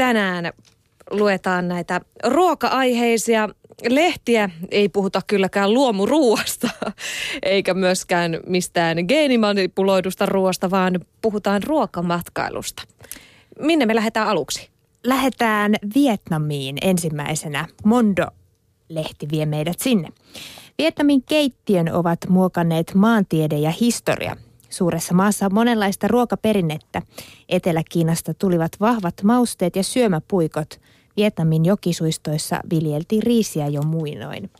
tänään luetaan näitä ruoka-aiheisia lehtiä. Ei puhuta kylläkään luomuruuasta, eikä myöskään mistään geenimanipuloidusta ruoasta, vaan puhutaan ruokamatkailusta. Minne me lähdetään aluksi? Lähdetään Vietnamiin ensimmäisenä. Mondo-lehti vie meidät sinne. Vietnamin keittiön ovat muokanneet maantiede ja historia. Suuressa maassa on monenlaista ruokaperinnettä. Etelä-Kiinasta tulivat vahvat mausteet ja syömäpuikot. Vietnamin jokisuistoissa viljeltiin riisiä jo muinoin.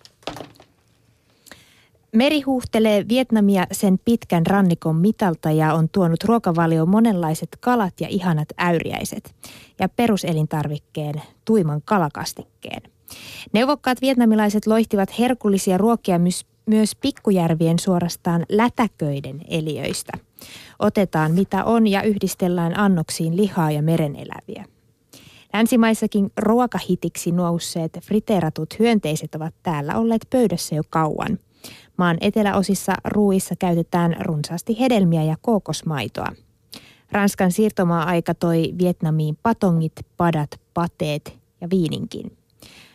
Meri huuhtelee Vietnamia sen pitkän rannikon mitalta ja on tuonut ruokavalioon monenlaiset kalat ja ihanat äyriäiset ja peruselintarvikkeen tuiman kalakastikkeen. Neuvokkaat vietnamilaiset loihtivat herkullisia ruokia myös, myös pikkujärvien suorastaan lätäköiden eliöistä. Otetaan mitä on ja yhdistellään annoksiin lihaa ja mereneläviä. Länsimaissakin ruokahitiksi nousseet friteeratut hyönteiset ovat täällä olleet pöydässä jo kauan. Maan eteläosissa ruuissa käytetään runsaasti hedelmiä ja kookosmaitoa. Ranskan siirtomaa-aika toi Vietnamiin patongit, padat, pateet ja viininkin.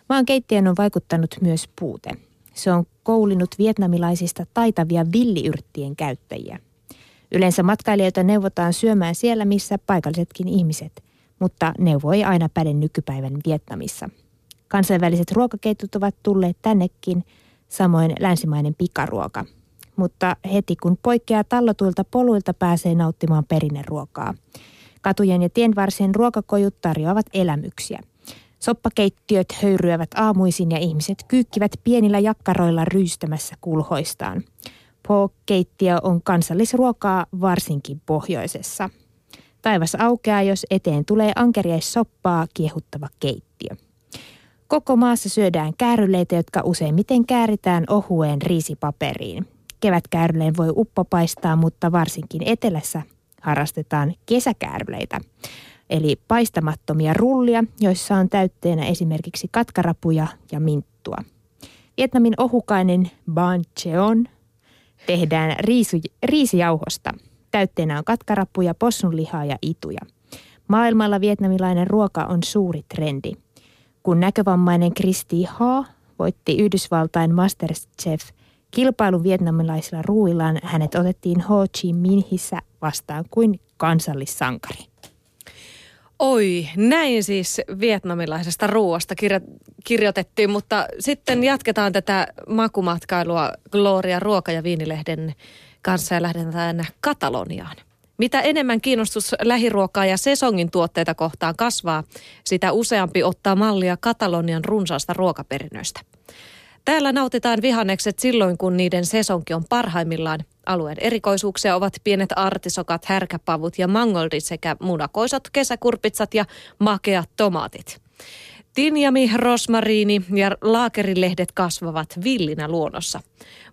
Maan keittiön on vaikuttanut myös puute. Se on koulinut vietnamilaisista taitavia villiyrttien käyttäjiä. Yleensä matkailijoita neuvotaan syömään siellä, missä paikallisetkin ihmiset, mutta neuvo ei aina päde nykypäivän Vietnamissa. Kansainväliset ruokaketjut ovat tulleet tännekin, samoin länsimainen pikaruoka. Mutta heti kun poikkeaa tallotuilta poluilta pääsee nauttimaan perinneruokaa. Katujen ja tienvarsien ruokakojut tarjoavat elämyksiä – Soppakeittiöt höyryävät aamuisin ja ihmiset kyykkivät pienillä jakkaroilla ryystämässä kulhoistaan. Po-keittiö on kansallisruokaa varsinkin pohjoisessa. Taivas aukeaa, jos eteen tulee ankeriaissoppaa kiehuttava keittiö. Koko maassa syödään kääryleitä, jotka useimmiten kääritään ohueen riisipaperiin. Kevätkääryleen voi uppopaistaa, mutta varsinkin etelässä harrastetaan kesäkääryleitä eli paistamattomia rullia, joissa on täytteenä esimerkiksi katkarapuja ja minttua. Vietnamin ohukainen ban cheon tehdään riisu, riisijauhosta. Täytteenä on katkarapuja, possunlihaa ja ituja. Maailmalla vietnamilainen ruoka on suuri trendi. Kun näkövammainen Kristi Ha voitti Yhdysvaltain Masterchef kilpailun vietnamilaisilla ruuillaan, hänet otettiin Ho Chi Minhissä vastaan kuin kansallissankari. Oi, näin siis vietnamilaisesta ruoasta kirjo- kirjoitettiin, mutta sitten jatketaan tätä makumatkailua Gloria Ruoka- ja Viinilehden kanssa ja lähdetään Kataloniaan. Mitä enemmän kiinnostus lähiruokaa ja sesongin tuotteita kohtaan kasvaa, sitä useampi ottaa mallia Katalonian runsaasta ruokaperinnöstä. Täällä nautitaan vihannekset silloin, kun niiden sesonki on parhaimmillaan. Alueen erikoisuuksia ovat pienet artisokat, härkäpavut ja mangoldit sekä munakoisot, kesäkurpitsat ja makeat tomaatit. Tinjami, rosmariini ja laakerilehdet kasvavat villinä luonnossa.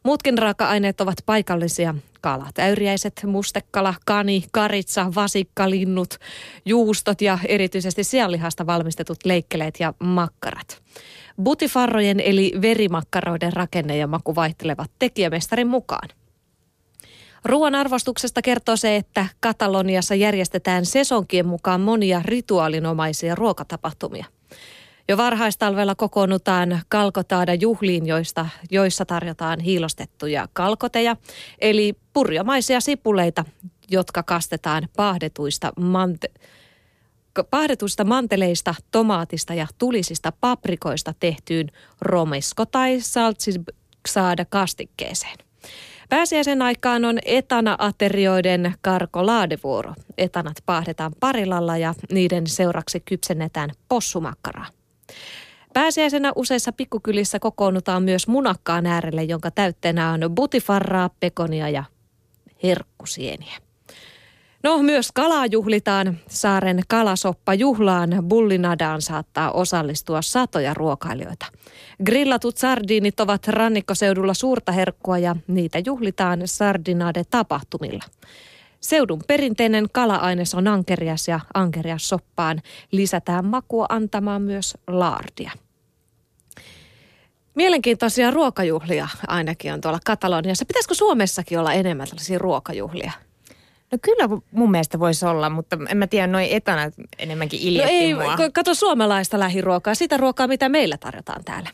Muutkin raaka-aineet ovat paikallisia. Kalat, äyriäiset, mustekala, kani, karitsa, vasikka, linnut, juustot ja erityisesti sianlihasta valmistetut leikkeleet ja makkarat. Butifarrojen eli verimakkaroiden rakenne ja maku vaihtelevat tekijämestarin mukaan. Ruoan arvostuksesta kertoo se, että Kataloniassa järjestetään sesonkien mukaan monia rituaalinomaisia ruokatapahtumia. Jo varhaistalvella kokoonnutaan kalkotaada juhliin, joista, joissa tarjotaan hiilostettuja kalkoteja, eli purjomaisia sipuleita, jotka kastetaan paahdetuista mante- paahdetuista manteleista, tomaatista ja tulisista paprikoista tehtyyn romesko tai saltsisada kastikkeeseen. Pääsiäisen aikaan on etana-aterioiden karkolaadevuoro. Etanat paahdetaan parilalla ja niiden seuraksi kypsennetään possumakkaraa. Pääsiäisenä useissa pikkukylissä kokoonnutaan myös munakkaan äärelle, jonka täytteenä on butifarraa, pekonia ja herkkusieniä. No myös kalaa juhlitaan. Saaren kalasoppa-juhlaan bullinadaan saattaa osallistua satoja ruokailijoita. Grillatut sardiinit ovat rannikkoseudulla suurta herkkua ja niitä juhlitaan sardinade-tapahtumilla. Seudun perinteinen kala-aines on ankerias ja ankerias soppaan lisätään makua antamaan myös laardia. Mielenkiintoisia ruokajuhlia ainakin on tuolla Kataloniassa. Pitäisikö Suomessakin olla enemmän tällaisia ruokajuhlia? No kyllä mun mielestä voisi olla, mutta en mä tiedä, noin etana enemmänkin iljetti No ei, mua. kato suomalaista lähiruokaa, sitä ruokaa, mitä meillä tarjotaan täällä.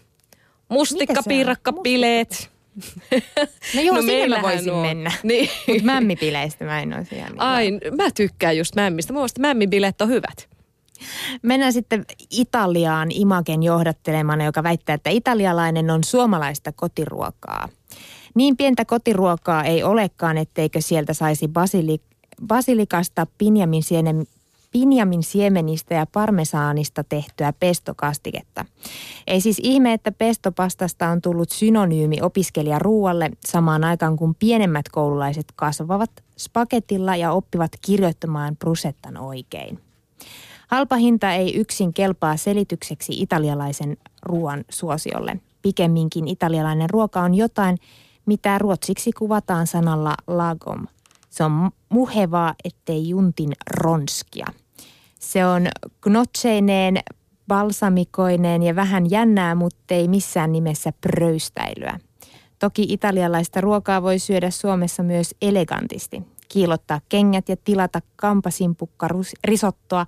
Mustikka, piirakka, bileet. No joo, no, meillähän voisin on. mennä. Niin. Mutta mämmipileistä mä en olisi niin Ai, mä tykkään just mämmistä. Mun mielestä mämmibileet on hyvät. Mennään sitten Italiaan Imagen johdattelemana, joka väittää, että italialainen on suomalaista kotiruokaa. Niin pientä kotiruokaa ei olekaan, etteikö sieltä saisi basili, basilikasta, pinjamin, sienen, pinjamin siemenistä ja parmesaanista tehtyä pestokastiketta. Ei siis ihme, että pestopastasta on tullut synonyymi opiskelijaruualle samaan aikaan, kun pienemmät koululaiset kasvavat spagetilla ja oppivat kirjoittamaan brusettan oikein. Halpa hinta ei yksin kelpaa selitykseksi italialaisen ruoan suosiolle. Pikemminkin italialainen ruoka on jotain, mitä ruotsiksi kuvataan sanalla lagom. Se on muhevaa, ettei juntin ronskia. Se on gnoccheineen, balsamikoineen ja vähän jännää, mutta ei missään nimessä pröystäilyä. Toki italialaista ruokaa voi syödä Suomessa myös elegantisti. Kiilottaa kengät ja tilata kampasimpukka risottoa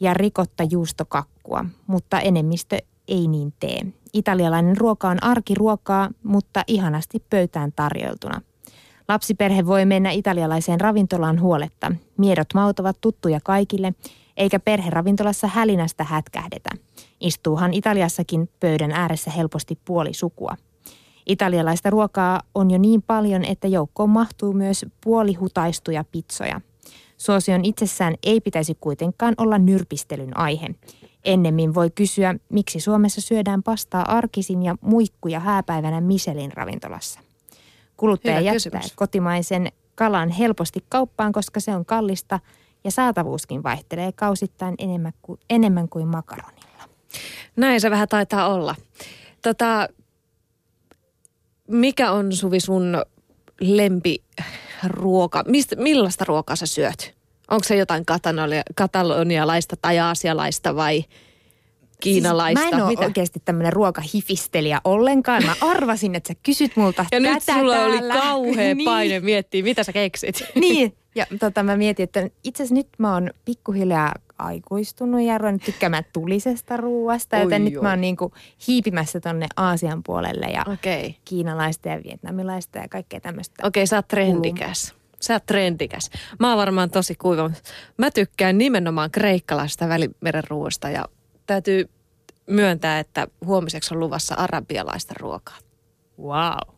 ja rikotta juustokakkua, mutta enemmistö ei niin tee. Italialainen ruoka on arkiruokaa, mutta ihanasti pöytään tarjoiltuna. Lapsiperhe voi mennä italialaiseen ravintolaan huoletta. Miedot maut ovat tuttuja kaikille, eikä perheravintolassa hälinästä hätkähdetä. Istuuhan Italiassakin pöydän ääressä helposti puoli sukua. Italialaista ruokaa on jo niin paljon, että joukkoon mahtuu myös puolihutaistuja pitsoja. Suosion itsessään ei pitäisi kuitenkaan olla nyrpistelyn aihe. Ennemmin voi kysyä, miksi Suomessa syödään pastaa arkisin ja muikkuja hääpäivänä Michelin ravintolassa. Kuluttaja Hyvä jättää kysymys. kotimaisen kalan helposti kauppaan, koska se on kallista ja saatavuuskin vaihtelee kausittain enemmän kuin, enemmän kuin makaronilla. Näin se vähän taitaa olla. Tota, mikä on Suvi sun lempiruoka? Mistä, millaista ruokaa sä syöt? Onko se jotain katalonialaista tai aasialaista vai kiinalaista? Siis mä en ole Mitä? oikeasti tämmöinen ruokahifistelijä ollenkaan. Mä arvasin, että sä kysyt multa Ja nyt sulla oli täällä. kauhea Niin. paine miettiä, mitä sä keksit. Niin, ja tota, mä mietin, että itse asiassa nyt mä oon pikkuhiljaa aikuistunut ja ruvennut tykkäämään tulisesta ruuasta, joten Oi, nyt oi. mä oon niinku hiipimässä tonne Aasian puolelle ja. Okay. kiinalaista ja vietnamilaista ja kaikkea tämmöistä. Okei, sä oot trendikäs. Sä oot trendikäs. Mä oon varmaan tosi kuiva. Mä tykkään nimenomaan kreikkalaista välimeren ruoasta ja täytyy myöntää, että huomiseksi on luvassa arabialaista ruokaa. Wow.